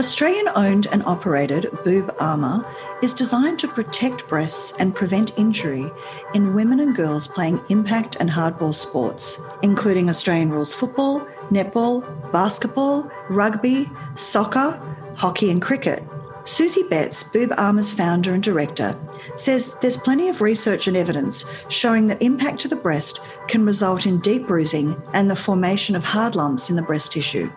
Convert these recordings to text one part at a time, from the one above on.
Australian owned and operated Boob Armour is designed to protect breasts and prevent injury in women and girls playing impact and hardball sports, including Australian rules football, netball, basketball, rugby, soccer, hockey, and cricket. Susie Betts, Boob Armour's founder and director, says there's plenty of research and evidence showing that impact to the breast can result in deep bruising and the formation of hard lumps in the breast tissue.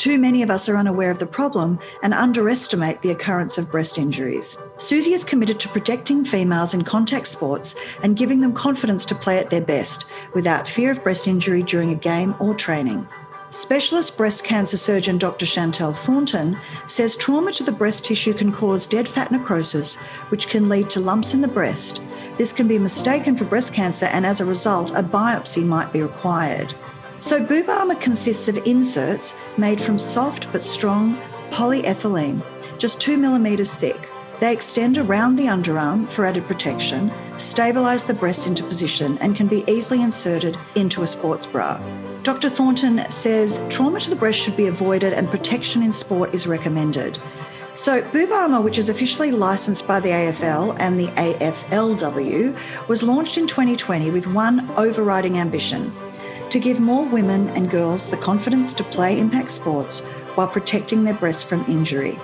Too many of us are unaware of the problem and underestimate the occurrence of breast injuries. Susie is committed to protecting females in contact sports and giving them confidence to play at their best without fear of breast injury during a game or training. Specialist breast cancer surgeon Dr. Chantel Thornton says trauma to the breast tissue can cause dead fat necrosis, which can lead to lumps in the breast. This can be mistaken for breast cancer, and as a result, a biopsy might be required. So, boob armour consists of inserts made from soft but strong polyethylene, just two millimetres thick. They extend around the underarm for added protection, stabilise the breasts into position, and can be easily inserted into a sports bra. Dr. Thornton says trauma to the breast should be avoided and protection in sport is recommended. So, Boob Armour, which is officially licensed by the AFL and the AFLW, was launched in 2020 with one overriding ambition to give more women and girls the confidence to play impact sports while protecting their breasts from injury.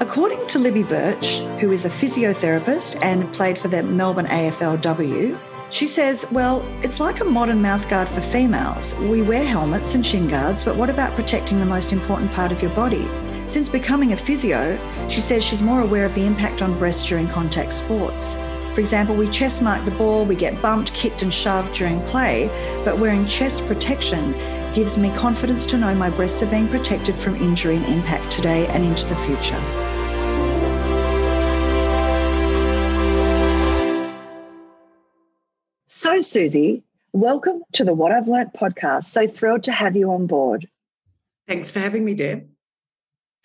According to Libby Birch, who is a physiotherapist and played for the Melbourne AFLW, she says, Well, it's like a modern mouthguard for females. We wear helmets and shin guards, but what about protecting the most important part of your body? Since becoming a physio, she says she's more aware of the impact on breasts during contact sports. For example, we chest mark the ball, we get bumped, kicked, and shoved during play, but wearing chest protection gives me confidence to know my breasts are being protected from injury and impact today and into the future. So, Susie, welcome to the What I've Learnt podcast. So thrilled to have you on board. Thanks for having me, Deb.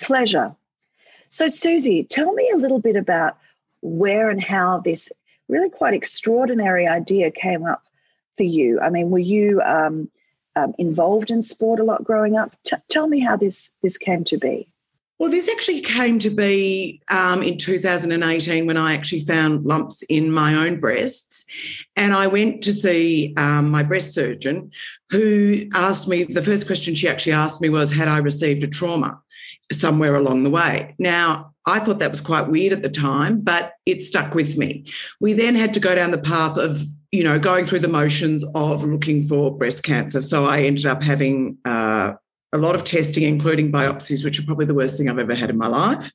Pleasure. So, Susie, tell me a little bit about where and how this really quite extraordinary idea came up for you. I mean, were you um, um, involved in sport a lot growing up? T- tell me how this this came to be. Well, this actually came to be um, in 2018 when I actually found lumps in my own breasts. And I went to see um, my breast surgeon, who asked me the first question she actually asked me was, Had I received a trauma somewhere along the way? Now, I thought that was quite weird at the time, but it stuck with me. We then had to go down the path of, you know, going through the motions of looking for breast cancer. So I ended up having uh, a lot of testing, including biopsies, which are probably the worst thing I've ever had in my life.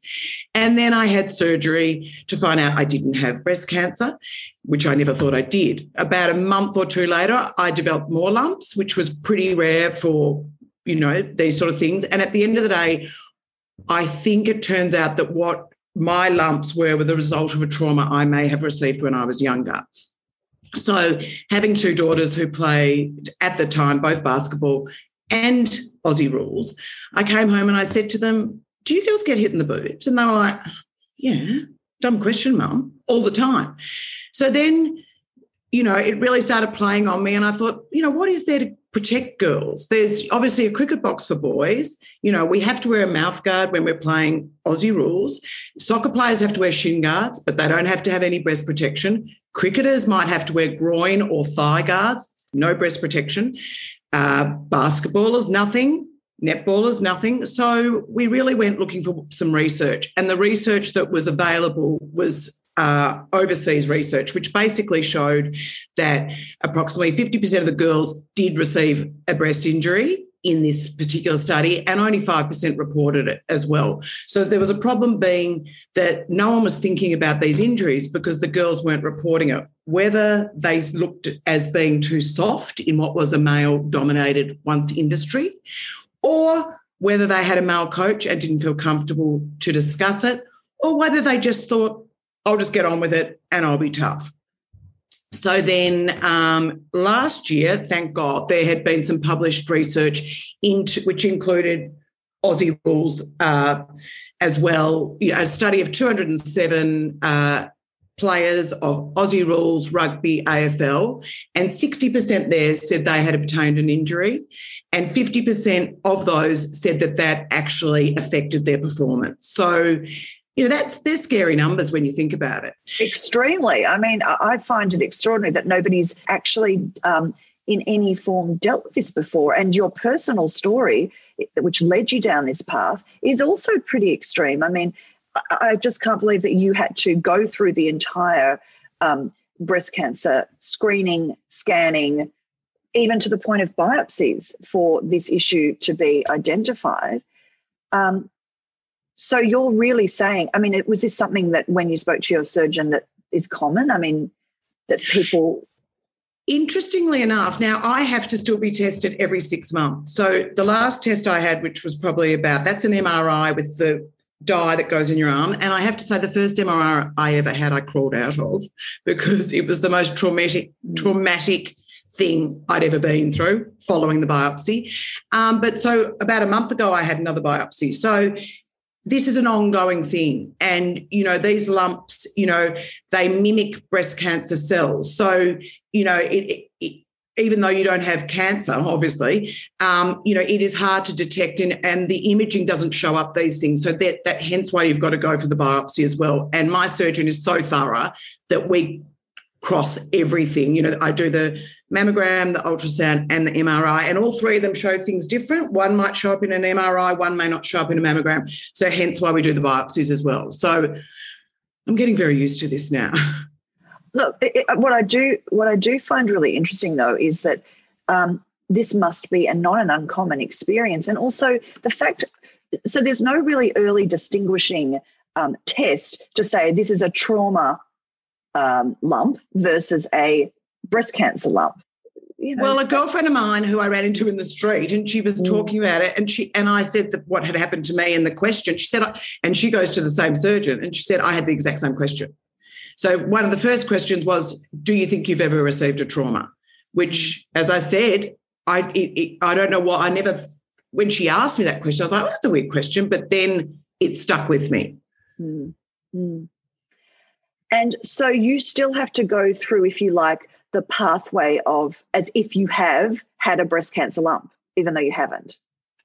And then I had surgery to find out I didn't have breast cancer, which I never thought I did. About a month or two later, I developed more lumps, which was pretty rare for, you know, these sort of things. And at the end of the day, I think it turns out that what my lumps were were the result of a trauma I may have received when I was younger. So, having two daughters who played at the time both basketball and Aussie rules, I came home and I said to them, Do you girls get hit in the boobs? And they were like, Yeah, dumb question, mum, all the time. So then, you know, it really started playing on me. And I thought, you know, what is there to protect girls. There's obviously a cricket box for boys. You know, we have to wear a mouth guard when we're playing Aussie rules. Soccer players have to wear shin guards, but they don't have to have any breast protection. Cricketers might have to wear groin or thigh guards, no breast protection. Uh, basketballers, nothing. Netballers, nothing. So we really went looking for some research, and the research that was available was uh, overseas research, which basically showed that approximately 50% of the girls did receive a breast injury in this particular study, and only 5% reported it as well. So there was a problem being that no one was thinking about these injuries because the girls weren't reporting it, whether they looked as being too soft in what was a male dominated once industry, or whether they had a male coach and didn't feel comfortable to discuss it, or whether they just thought, I'll just get on with it and I'll be tough. So then um, last year, thank God, there had been some published research into which included Aussie rules uh, as well. You know, a study of 207 uh, players of Aussie rules, rugby, AFL, and 60% there said they had obtained an injury, and 50% of those said that that actually affected their performance. So, you know, that's they're scary numbers when you think about it. Extremely. I mean, I find it extraordinary that nobody's actually um, in any form dealt with this before. And your personal story, which led you down this path, is also pretty extreme. I mean, I just can't believe that you had to go through the entire um, breast cancer screening, scanning, even to the point of biopsies for this issue to be identified. Um, so you're really saying, I mean, it, was this something that when you spoke to your surgeon that is common? I mean, that people Interestingly enough, now I have to still be tested every six months. So the last test I had, which was probably about that's an MRI with the dye that goes in your arm. And I have to say, the first MRI I ever had, I crawled out of because it was the most traumatic, mm. traumatic thing I'd ever been through following the biopsy. Um, but so about a month ago, I had another biopsy. So this is an ongoing thing. And, you know, these lumps, you know, they mimic breast cancer cells. So, you know, it, it even though you don't have cancer, obviously, um, you know, it is hard to detect and, and the imaging doesn't show up these things. So that, that hence why you've got to go for the biopsy as well. And my surgeon is so thorough that we cross everything. You know, I do the mammogram, the ultrasound, and the MRI, and all three of them show things different. One might show up in an MRI, one may not show up in a mammogram. So hence why we do the biopsies as well. So I'm getting very used to this now. Look, it, what I do what I do find really interesting though is that um, this must be a not an uncommon experience, and also the fact. So there's no really early distinguishing um, test to say this is a trauma um, lump versus a breast cancer lump. You know, well, a girlfriend of mine who I ran into in the street, and she was mm. talking about it, and she and I said that what had happened to me, and the question she said, and she goes to the same surgeon, and she said I had the exact same question. So one of the first questions was, "Do you think you've ever received a trauma?" Which, as I said, I it, it, I don't know why I never. When she asked me that question, I was like, well, "That's a weird question," but then it stuck with me. Mm. Mm. And so you still have to go through, if you like, the pathway of as if you have had a breast cancer lump, even though you haven't.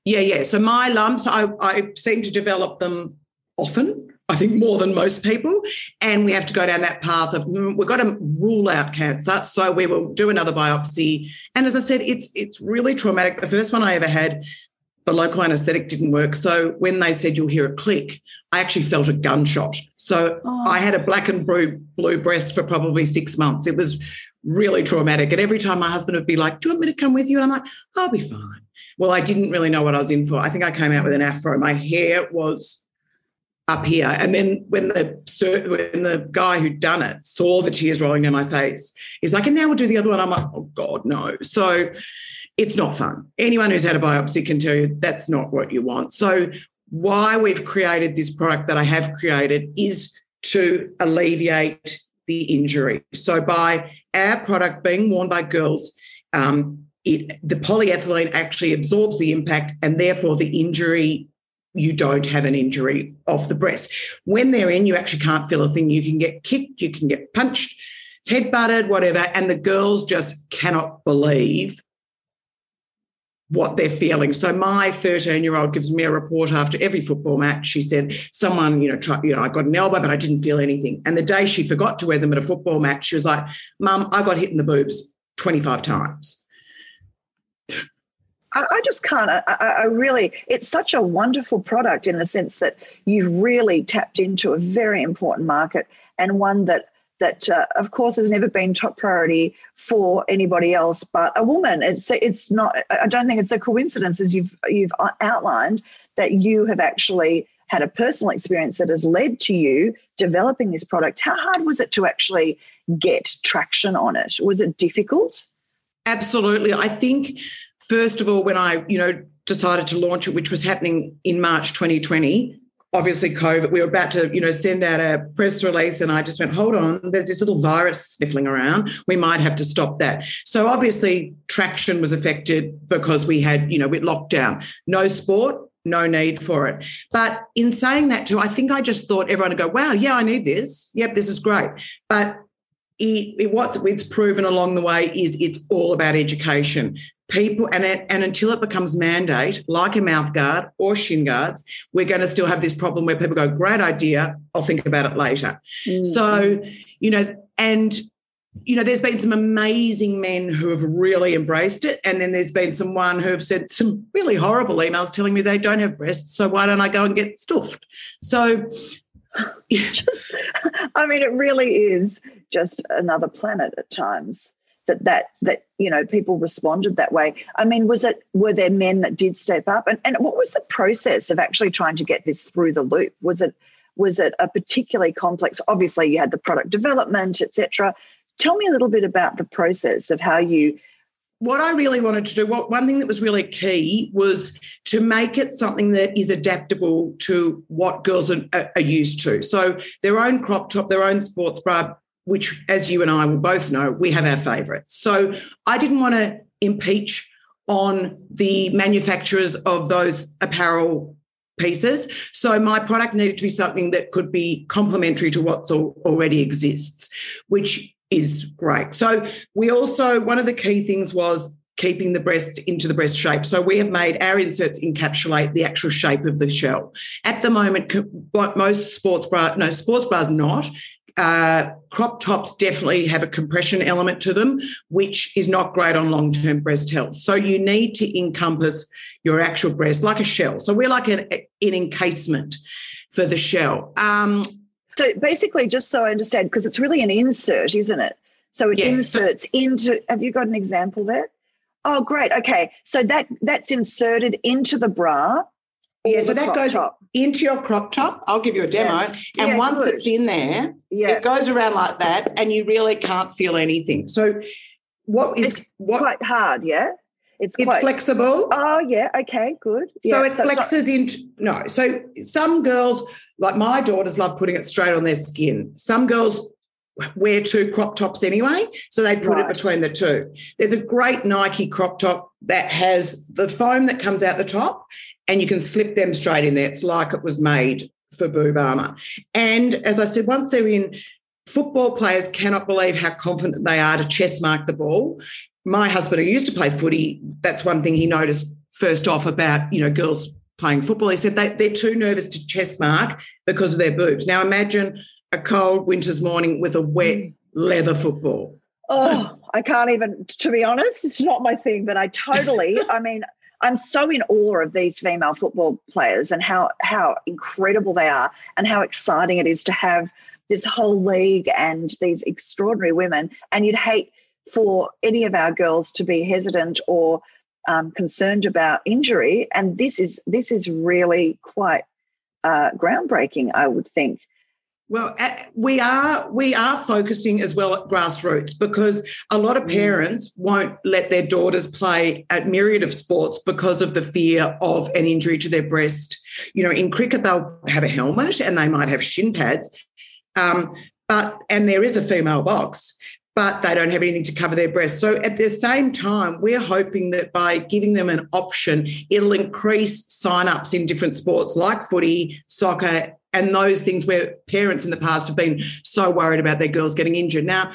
Yeah, yeah. So my lumps, I, I seem to develop them often. I think more than most people. And we have to go down that path of mm, we've got to rule out cancer. So we will do another biopsy. And as I said, it's it's really traumatic. The first one I ever had, the local anesthetic didn't work. So when they said you'll hear a click, I actually felt a gunshot. So oh. I had a black and blue, blue breast for probably six months. It was really traumatic. And every time my husband would be like, Do you want me to come with you? And I'm like, I'll be fine. Well, I didn't really know what I was in for. I think I came out with an afro. My hair was up here. And then when the when the guy who'd done it saw the tears rolling down my face, he's like, and now we'll do the other one. I'm like, oh God, no. So it's not fun. Anyone who's had a biopsy can tell you that's not what you want. So why we've created this product that I have created is to alleviate the injury. So by our product being worn by girls, um, it, the polyethylene actually absorbs the impact and therefore the injury you don't have an injury of the breast. When they're in, you actually can't feel a thing. You can get kicked, you can get punched, head butted, whatever. And the girls just cannot believe what they're feeling. So my 13 year old gives me a report after every football match. She said, someone, you know, tried, you know, I got an elbow, but I didn't feel anything. And the day she forgot to wear them at a football match, she was like, Mum, I got hit in the boobs 25 times. I, just can't. I, I, really, it's such a wonderful product in the sense that you've really tapped into a very important market and one that that uh, of course has never been top priority for anybody else but a woman. It's it's not. I don't think it's a coincidence as you've you've outlined that you have actually had a personal experience that has led to you developing this product. How hard was it to actually get traction on it? Was it difficult? Absolutely. I think first of all, when I, you know, decided to launch it, which was happening in March 2020, obviously COVID, we were about to, you know, send out a press release and I just went, hold on, there's this little virus sniffling around. We might have to stop that. So obviously traction was affected because we had, you know, with lockdown, no sport, no need for it. But in saying that too, I think I just thought everyone would go, wow, yeah, I need this. Yep, this is great. But it, it, what it's proven along the way is it's all about education. People and and until it becomes mandate, like a mouth guard or shin guards, we're going to still have this problem where people go, "Great idea, I'll think about it later." Mm-hmm. So, you know, and you know, there's been some amazing men who have really embraced it. And then there's been someone who have sent some really horrible emails telling me they don't have breasts. So why don't I go and get stuffed? So, just, I mean, it really is just another planet at times that that that you know people responded that way. I mean was it were there men that did step up? And, and what was the process of actually trying to get this through the loop? Was it was it a particularly complex obviously you had the product development etc Tell me a little bit about the process of how you what I really wanted to do, what one thing that was really key was to make it something that is adaptable to what girls are, are, used to. So their own crop top, their own sports bra, which, as you and I will both know, we have our favourites. So I didn't want to impeach on the manufacturers of those apparel pieces. So my product needed to be something that could be complementary to what's already exists, which is great. So we also one of the key things was keeping the breast into the breast shape. So we have made our inserts encapsulate the actual shape of the shell. At the moment, most sports bra, no sports bras not. Uh, crop tops definitely have a compression element to them, which is not great on long term breast health. So you need to encompass your actual breast like a shell. So we're like an, an encasement for the shell. Um, so basically, just so I understand, because it's really an insert, isn't it? So it yes. inserts into. Have you got an example there? Oh, great. Okay, so that that's inserted into the bra. Yeah, so that goes top. into your crop top. I'll give you a demo. Yeah. And yeah, once good. it's in there, yeah. it goes around like that, and you really can't feel anything. So, what is it's what? Quite hard, yeah. It's, it's quite, flexible. Oh yeah, okay, good. So it so flexes into no. So some girls, like my daughters, love putting it straight on their skin. Some girls wear two crop tops anyway, so they put right. it between the two. There's a great Nike crop top that has the foam that comes out the top, and you can slip them straight in there. It's like it was made for boob armor. And as I said, once they're in, football players cannot believe how confident they are to chest mark the ball my husband, who used to play footy, that's one thing he noticed first off about, you know, girls playing football. He said they, they're too nervous to chest mark because of their boobs. Now imagine a cold winter's morning with a wet mm. leather football. Oh, I can't even, to be honest, it's not my thing, but I totally, I mean, I'm so in awe of these female football players and how how incredible they are and how exciting it is to have this whole league and these extraordinary women. And you'd hate for any of our girls to be hesitant or um, concerned about injury. And this is this is really quite uh, groundbreaking, I would think. Well, we are we are focusing as well at grassroots because a lot of mm. parents won't let their daughters play at myriad of sports because of the fear of an injury to their breast. You know, in cricket they'll have a helmet and they might have shin pads, um, but and there is a female box, but they don't have anything to cover their breasts. So at the same time, we're hoping that by giving them an option, it'll increase sign-ups in different sports like footy, soccer, and those things where parents in the past have been so worried about their girls getting injured. Now,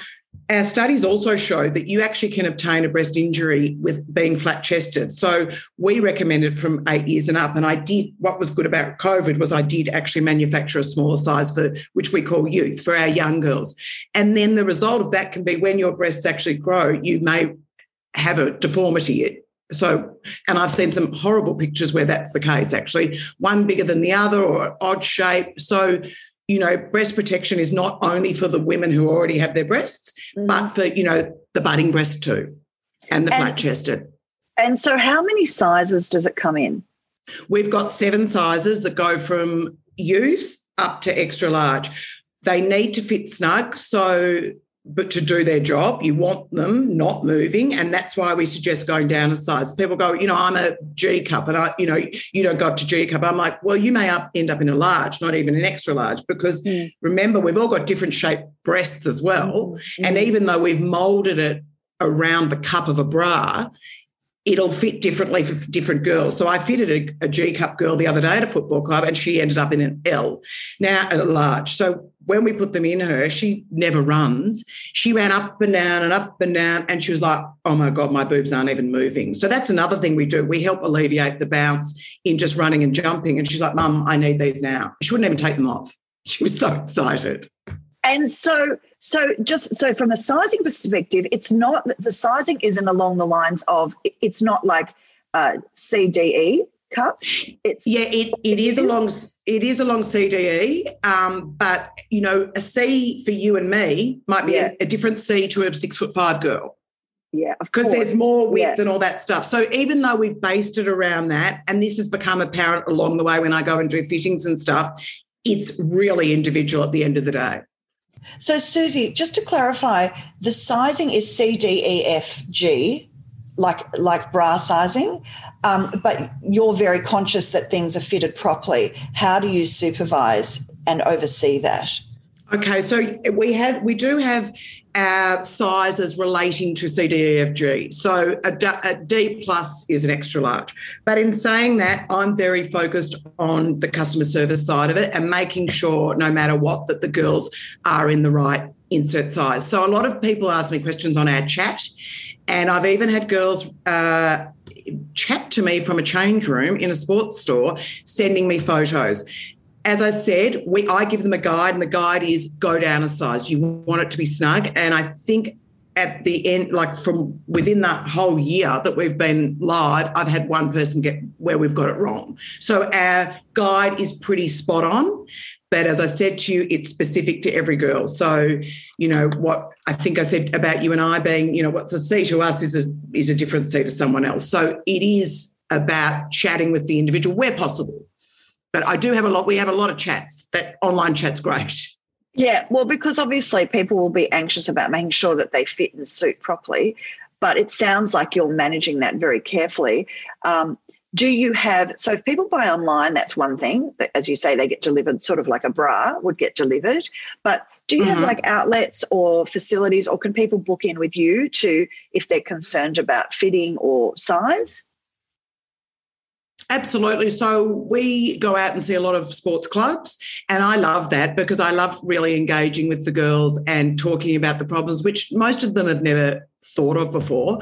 our studies also show that you actually can obtain a breast injury with being flat chested. So we recommend it from eight years and up. And I did what was good about COVID was I did actually manufacture a smaller size for which we call youth for our young girls. And then the result of that can be when your breasts actually grow, you may have a deformity. So, and I've seen some horrible pictures where that's the case, actually, one bigger than the other or odd shape. So, you know, breast protection is not only for the women who already have their breasts, mm. but for, you know, the budding breast too and the flat chested. And so, how many sizes does it come in? We've got seven sizes that go from youth up to extra large. They need to fit snug. So, but to do their job, you want them not moving. And that's why we suggest going down a size. People go, you know, I'm a G cup and I, you know, you don't go up to G cup. I'm like, well, you may up, end up in a large, not even an extra large, because mm. remember, we've all got different shaped breasts as well. Mm. And even though we've molded it around the cup of a bra, it'll fit differently for different girls. So I fitted a, a G Cup girl the other day at a football club and she ended up in an L, now at a large. So when we put them in her, she never runs. She ran up and down and up and down and she was like, oh my God, my boobs aren't even moving. So that's another thing we do. We help alleviate the bounce in just running and jumping. And she's like, Mum, I need these now. She wouldn't even take them off. She was so excited. And so, so just so from a sizing perspective, it's not the sizing isn't along the lines of it's not like uh, CDE cup. It's yeah, it, it is along it is along CDE, um, but you know a C for you and me might be yeah. a, a, different C to a six foot five girl. Yeah, because there's more width yeah. and all that stuff. So even though we've based it around that, and this has become apparent along the way when I go and do fittings and stuff, it's really individual at the end of the day. So, Susie, just to clarify, the sizing is C, D, E, F, G, like like bra sizing, um, but you're very conscious that things are fitted properly. How do you supervise and oversee that? Okay, so we have we do have our sizes relating to CDEFG. So a, a D plus is an extra large. But in saying that, I'm very focused on the customer service side of it and making sure, no matter what, that the girls are in the right insert size. So a lot of people ask me questions on our chat, and I've even had girls. Uh, chat to me from a change room in a sports store sending me photos as I said, we I give them a guide, and the guide is go down a size. You want it to be snug, and I think at the end, like from within that whole year that we've been live, I've had one person get where we've got it wrong. So our guide is pretty spot on. But as I said to you, it's specific to every girl. So, you know, what I think I said about you and I being, you know, what's a C to us is a is a different C to someone else. So it is about chatting with the individual where possible. But I do have a lot, we have a lot of chats. That online chat's great. Yeah, well, because obviously people will be anxious about making sure that they fit and suit properly. But it sounds like you're managing that very carefully. Um, do you have so if people buy online that's one thing as you say they get delivered sort of like a bra would get delivered but do you mm-hmm. have like outlets or facilities or can people book in with you to if they're concerned about fitting or size Absolutely. So we go out and see a lot of sports clubs, and I love that because I love really engaging with the girls and talking about the problems, which most of them have never thought of before.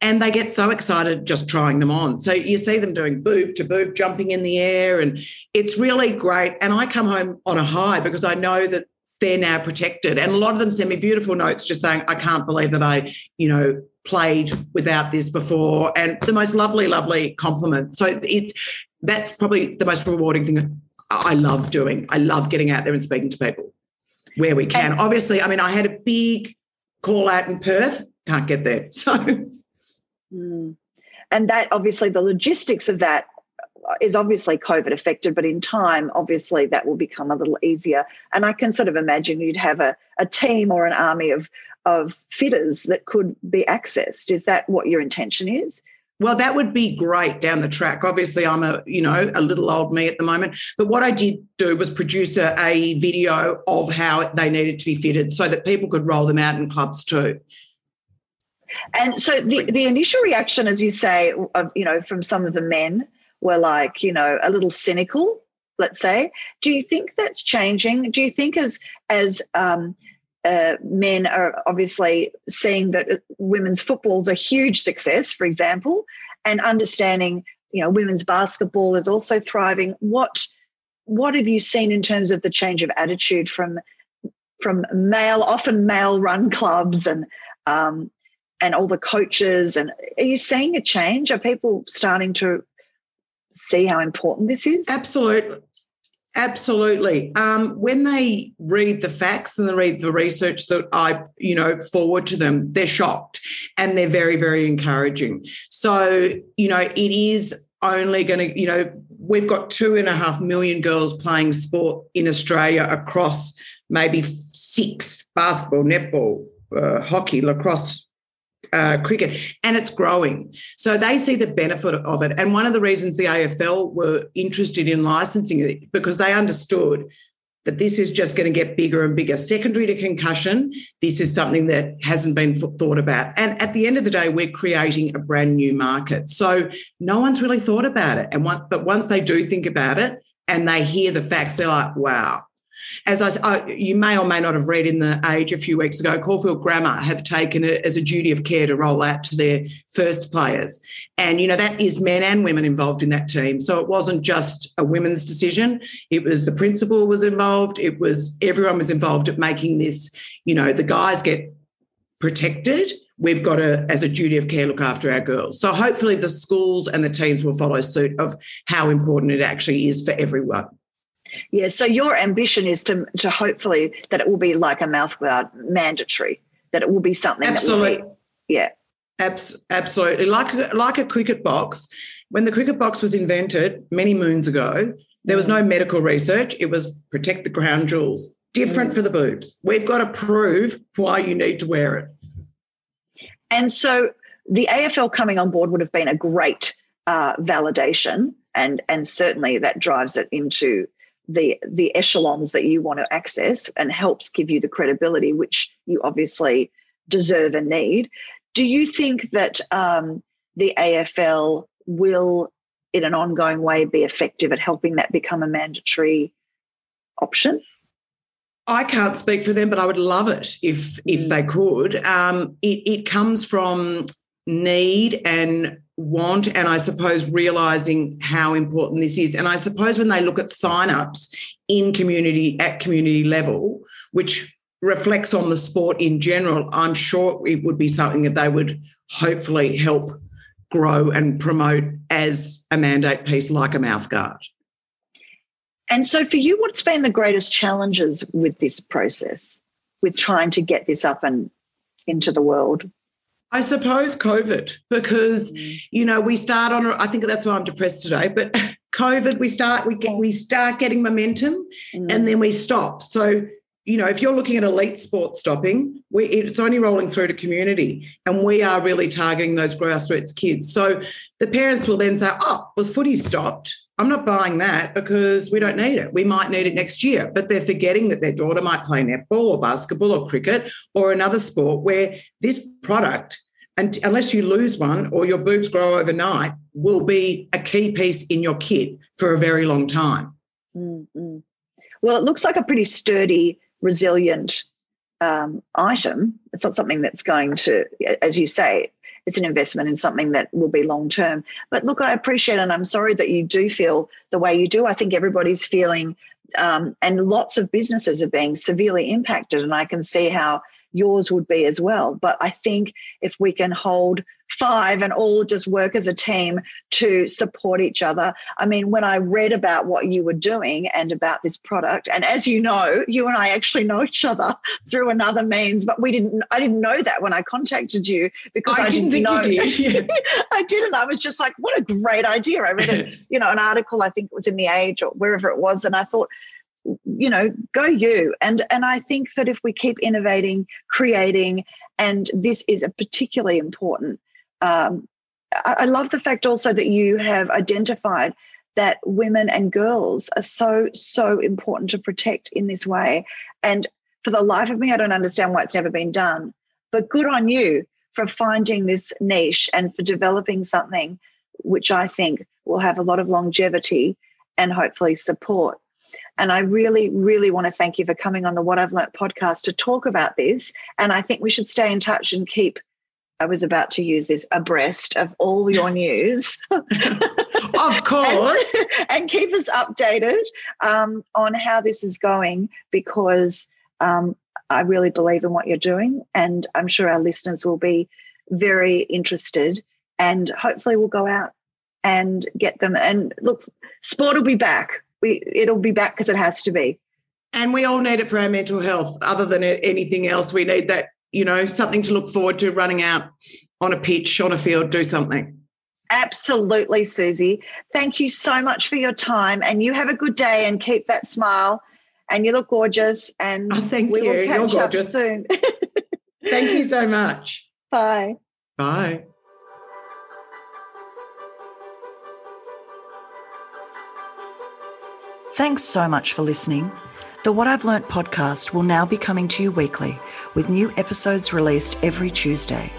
And they get so excited just trying them on. So you see them doing boob to boob, jumping in the air, and it's really great. And I come home on a high because I know that they're now protected. And a lot of them send me beautiful notes just saying, I can't believe that I, you know, played without this before. And the most lovely, lovely compliment. So it that's probably the most rewarding thing I love doing. I love getting out there and speaking to people where we can. And, Obviously, I mean, I had a big call out in Perth, can't get there. So mm. and that obviously the logistics of that is obviously COVID affected, but in time, obviously that will become a little easier. And I can sort of imagine you'd have a, a team or an army of of fitters that could be accessed. Is that what your intention is? Well, that would be great down the track. Obviously, I'm a you know a little old me at the moment, but what I did do was produce a, a video of how they needed to be fitted, so that people could roll them out in clubs too. And so the, the initial reaction, as you say, of you know, from some of the men were like, you know, a little cynical, let's say. Do you think that's changing? Do you think as as um, uh, men are obviously seeing that women's football is a huge success, for example, and understanding, you know, women's basketball is also thriving. What what have you seen in terms of the change of attitude from from male, often male run clubs and um, and all the coaches? And are you seeing a change? Are people starting to see how important this is? Absolutely. Absolutely. Um, when they read the facts and they read the research that I, you know, forward to them, they're shocked and they're very, very encouraging. So, you know, it is only going to, you know, we've got two and a half million girls playing sport in Australia across maybe six basketball, netball, uh, hockey, lacrosse, uh, cricket, and it's growing. So they see the benefit of it. And one of the reasons the AFL were interested in licensing it because they understood that this is just going to get bigger and bigger. Secondary to concussion, this is something that hasn't been thought about. And at the end of the day, we're creating a brand new market. So no one's really thought about it. And one, but once they do think about it and they hear the facts, they're like, wow, as I, you may or may not have read in the Age a few weeks ago, Caulfield Grammar have taken it as a duty of care to roll out to their first players, and you know that is men and women involved in that team. So it wasn't just a women's decision; it was the principal was involved. It was everyone was involved at making this. You know, the guys get protected. We've got to, as a duty of care, look after our girls. So hopefully, the schools and the teams will follow suit of how important it actually is for everyone. Yeah. So your ambition is to to hopefully that it will be like a mouthguard mandatory, that it will be something. Absolutely. Be, yeah. Abs- absolutely. Like like a cricket box. When the cricket box was invented many moons ago, there was no mm. medical research. It was protect the crown jewels. Different mm. for the boobs. We've got to prove why you need to wear it. And so the AFL coming on board would have been a great uh, validation, and and certainly that drives it into the the echelons that you want to access and helps give you the credibility which you obviously deserve and need. Do you think that um, the AFL will, in an ongoing way, be effective at helping that become a mandatory option? I can't speak for them, but I would love it if if mm. they could. Um, it, it comes from need and want and I suppose realizing how important this is. And I suppose when they look at sign-ups in community at community level, which reflects on the sport in general, I'm sure it would be something that they would hopefully help grow and promote as a mandate piece like a mouthguard. And so for you, what's been the greatest challenges with this process, with trying to get this up and into the world? I suppose COVID, because mm. you know we start on. I think that's why I'm depressed today. But COVID, we start we get we start getting momentum, mm. and then we stop. So you know, if you're looking at elite sport stopping, we, it's only rolling through to community, and we are really targeting those grassroots kids. So the parents will then say, "Oh, was footy stopped? I'm not buying that because we don't need it. We might need it next year." But they're forgetting that their daughter might play netball or basketball or cricket or another sport where this product, and unless you lose one or your boobs grow overnight, will be a key piece in your kit for a very long time. Mm-hmm. Well, it looks like a pretty sturdy resilient um, item. It's not something that's going to, as you say, it's an investment in something that will be long term. But look, I appreciate and I'm sorry that you do feel the way you do. I think everybody's feeling, um, and lots of businesses are being severely impacted. And I can see how yours would be as well. But I think if we can hold five and all just work as a team to support each other. I mean, when I read about what you were doing and about this product, and as you know, you and I actually know each other through another means, but we didn't. I didn't know that when I contacted you because I, I didn't, didn't know. Did, yeah. I didn't. I was just like, what a great idea! I read, you know, an article. I think it was in the Age or wherever it was, and I thought you know go you and and i think that if we keep innovating creating and this is a particularly important um, I, I love the fact also that you have identified that women and girls are so, so important to protect in this way. And for the life of me, I don't understand why it's never been done. But good on you for finding this niche and for developing something which I think will have a lot of longevity and hopefully support. And I really, really want to thank you for coming on the What I've Learnt podcast to talk about this. And I think we should stay in touch and keep I was about to use this abreast of all your news. of course. and, and, keep us updated um, on how this is going because um, I really believe in what you're doing. And I'm sure our listeners will be very interested and hopefully we'll go out and get them. And look, sport will be back. We, it'll be back because it has to be. And we all need it for our mental health. Other than anything else, we need that you know, something to look forward to running out on a pitch, on a field, do something. Absolutely, Susie. Thank you so much for your time. And you have a good day and keep that smile. And you look gorgeous. And oh, thank you. You're gorgeous. soon. thank you so much. Bye. Bye. Thanks so much for listening. The What I've Learnt podcast will now be coming to you weekly with new episodes released every Tuesday.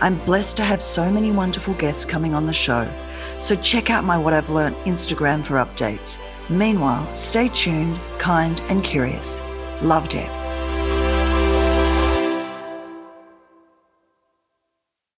I'm blessed to have so many wonderful guests coming on the show, so check out my What I've Learnt Instagram for updates. Meanwhile, stay tuned, kind, and curious. Love Deb.